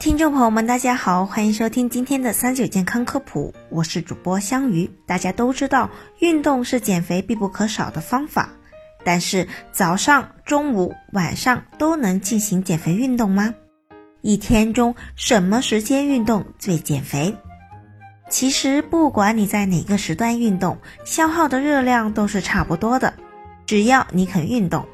听众朋友们，大家好，欢迎收听今天的三九健康科普，我是主播香鱼。大家都知道，运动是减肥必不可少的方法，但是早上、中午、晚上都能进行减肥运动吗？一天中什么时间运动最减肥？其实不管你在哪个时段运动，消耗的热量都是差不多的，只要你肯运动。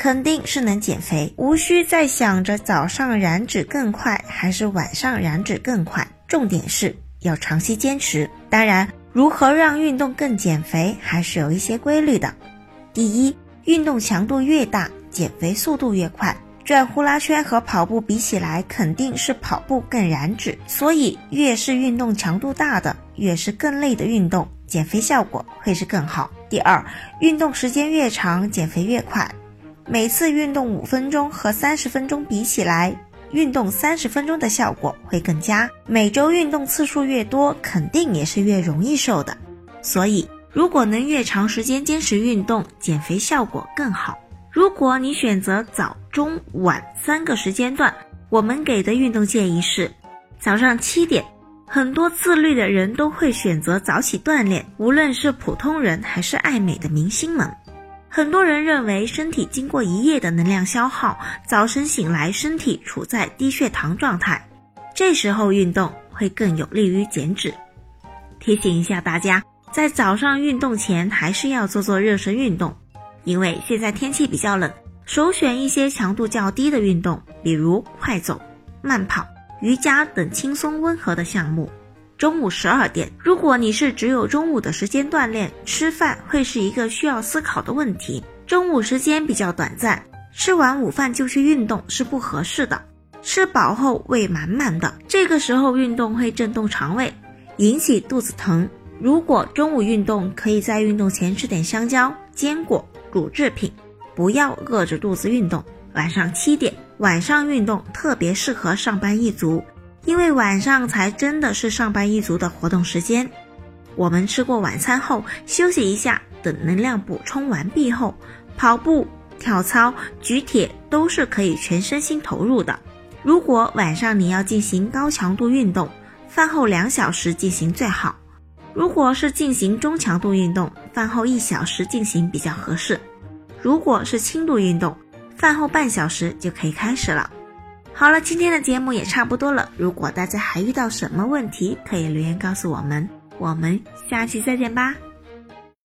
肯定是能减肥，无需再想着早上燃脂更快还是晚上燃脂更快，重点是要长期坚持。当然，如何让运动更减肥，还是有一些规律的。第一，运动强度越大，减肥速度越快。转呼啦圈和跑步比起来，肯定是跑步更燃脂，所以越是运动强度大的，越是更累的运动，减肥效果会是更好。第二，运动时间越长，减肥越快。每次运动五分钟和三十分钟比起来，运动三十分钟的效果会更佳。每周运动次数越多，肯定也是越容易瘦的。所以，如果能越长时间坚持运动，减肥效果更好。如果你选择早、中、晚三个时间段，我们给的运动建议是：早上七点，很多自律的人都会选择早起锻炼，无论是普通人还是爱美的明星们。很多人认为，身体经过一夜的能量消耗，早晨醒来身体处在低血糖状态，这时候运动会更有利于减脂。提醒一下大家，在早上运动前还是要做做热身运动，因为现在天气比较冷，首选一些强度较低的运动，比如快走、慢跑、瑜伽等轻松温和的项目。中午十二点，如果你是只有中午的时间锻炼，吃饭会是一个需要思考的问题。中午时间比较短暂，吃完午饭就去运动是不合适的。吃饱后胃满满的，这个时候运动会震动肠胃，引起肚子疼。如果中午运动，可以在运动前吃点香蕉、坚果、乳制品，不要饿着肚子运动。晚上七点，晚上运动特别适合上班一族。因为晚上才真的是上班一族的活动时间，我们吃过晚餐后休息一下，等能量补充完毕后，跑步、跳操、举铁都是可以全身心投入的。如果晚上你要进行高强度运动，饭后两小时进行最好；如果是进行中强度运动，饭后一小时进行比较合适；如果是轻度运动，饭后半小时就可以开始了。好了，今天的节目也差不多了。如果大家还遇到什么问题，可以留言告诉我们。我们下期再见吧。